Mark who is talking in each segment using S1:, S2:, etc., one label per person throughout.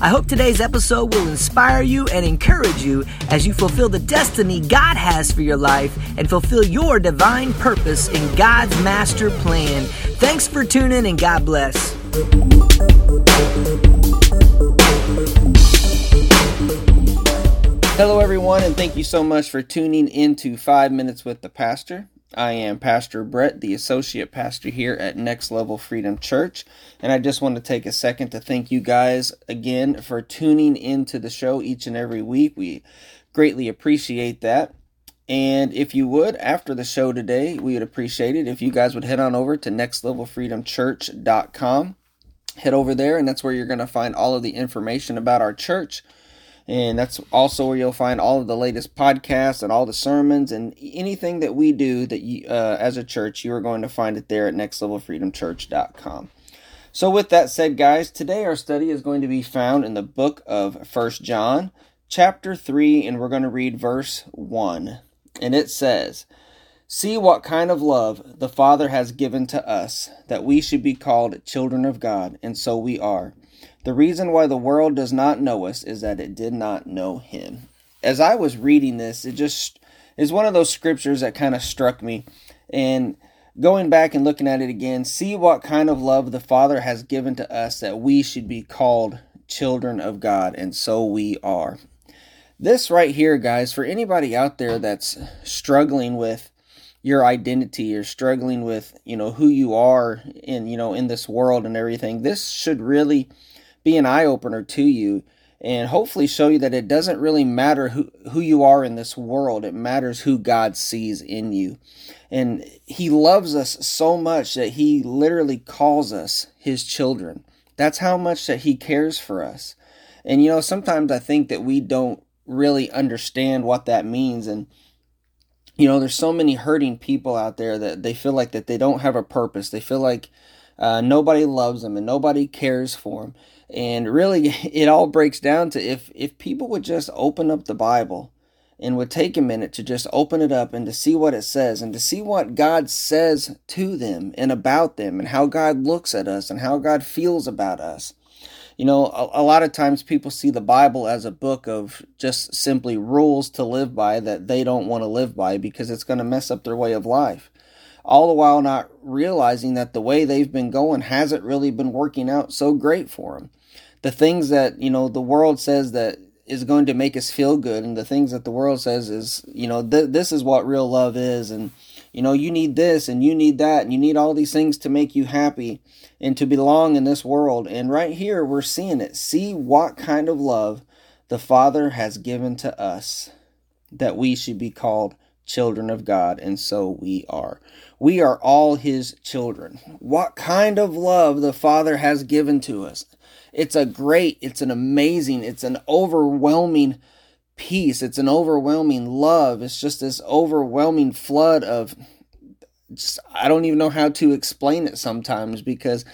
S1: I hope today's episode will inspire you and encourage you as you fulfill the destiny God has for your life and fulfill your divine purpose in God's master plan. Thanks for tuning in and God bless.
S2: Hello, everyone, and thank you so much for tuning into Five Minutes with the Pastor. I am Pastor Brett, the Associate Pastor here at Next Level Freedom Church, and I just want to take a second to thank you guys again for tuning into the show each and every week. We greatly appreciate that. And if you would, after the show today, we would appreciate it if you guys would head on over to nextlevelfreedomchurch.com. Head over there, and that's where you're going to find all of the information about our church. And that's also where you'll find all of the latest podcasts and all the sermons and anything that we do that you, uh, as a church, you are going to find it there at nextlevelfreedomchurch.com. So, with that said, guys, today our study is going to be found in the book of First John, chapter 3, and we're going to read verse 1 and it says, See what kind of love the Father has given to us, that we should be called children of God, and so we are. The reason why the world does not know us is that it did not know Him. As I was reading this, it just is one of those scriptures that kind of struck me. And going back and looking at it again, see what kind of love the Father has given to us that we should be called children of God, and so we are. This right here, guys, for anybody out there that's struggling with your identity or struggling with, you know, who you are in, you know, in this world and everything, this should really be an eye opener to you and hopefully show you that it doesn't really matter who, who you are in this world. It matters who God sees in you. And He loves us so much that He literally calls us His children. That's how much that He cares for us. And you know, sometimes I think that we don't really understand what that means and you know there's so many hurting people out there that they feel like that they don't have a purpose. They feel like uh, nobody loves them and nobody cares for them and really it all breaks down to if if people would just open up the bible and would take a minute to just open it up and to see what it says and to see what God says to them and about them and how God looks at us and how God feels about us you know, a, a, lot of times people see the Bible as a book of just simply rules to live by that they don't want to live by because it's going to mess up their way of life. All the while not realizing that the way they've been going hasn't really been working out so great for them. The things that, you know, the world says that is going to make us feel good and the things that the world says is, you know, th- this is what real love is and you know, you need this and you need that and you need all these things to make you happy and to belong in this world. And right here, we're seeing it. See what kind of love the Father has given to us that we should be called children of God, and so we are. We are all His children. What kind of love the Father has given to us? It's a great, it's an amazing, it's an overwhelming peace. It's an overwhelming love. It's just this overwhelming flood of just, I don't even know how to explain it sometimes because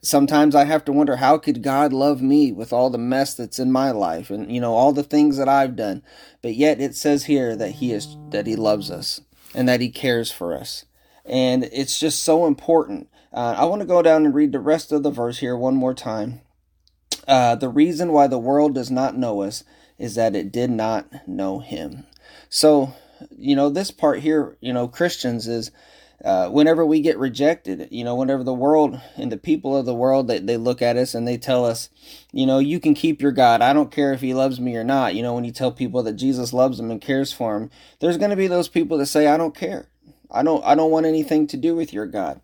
S2: sometimes I have to wonder how could God love me with all the mess that's in my life and you know all the things that I've done but yet it says here that he is that he loves us and that he cares for us and it's just so important uh, I want to go down and read the rest of the verse here one more time uh, the reason why the world does not know us is that it did not know him so you know, this part here, you know, Christians is uh, whenever we get rejected, you know, whenever the world and the people of the world they, they look at us and they tell us, you know, you can keep your God. I don't care if he loves me or not. You know, when you tell people that Jesus loves them and cares for them, there's going to be those people that say, I don't care. I don't I don't want anything to do with your God.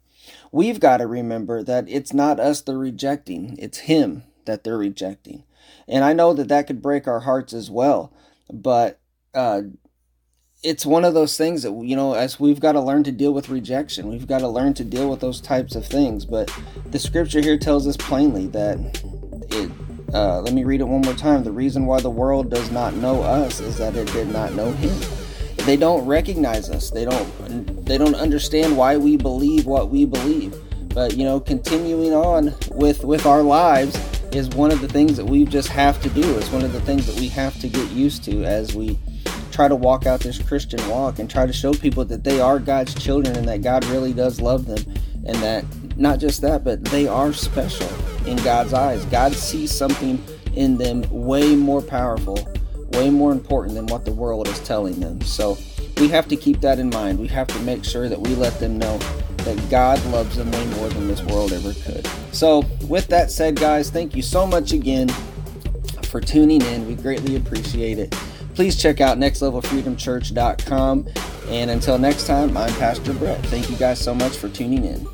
S2: We've got to remember that it's not us they're rejecting, it's him that they're rejecting. And I know that that could break our hearts as well, but uh, it's one of those things that you know as we've got to learn to deal with rejection we've got to learn to deal with those types of things but the scripture here tells us plainly that it uh, let me read it one more time the reason why the world does not know us is that it did not know him they don't recognize us. They don't they don't understand why we believe what we believe. But you know, continuing on with with our lives is one of the things that we just have to do. It's one of the things that we have to get used to as we try to walk out this Christian walk and try to show people that they are God's children and that God really does love them and that not just that, but they are special in God's eyes. God sees something in them way more powerful, way more important than what the world is telling them. So we have to keep that in mind. We have to make sure that we let them know that God loves them way more than this world ever could. So, with that said, guys, thank you so much again for tuning in. We greatly appreciate it. Please check out nextlevelfreedomchurch.com. And until next time, I'm Pastor Brett. Thank you guys so much for tuning in.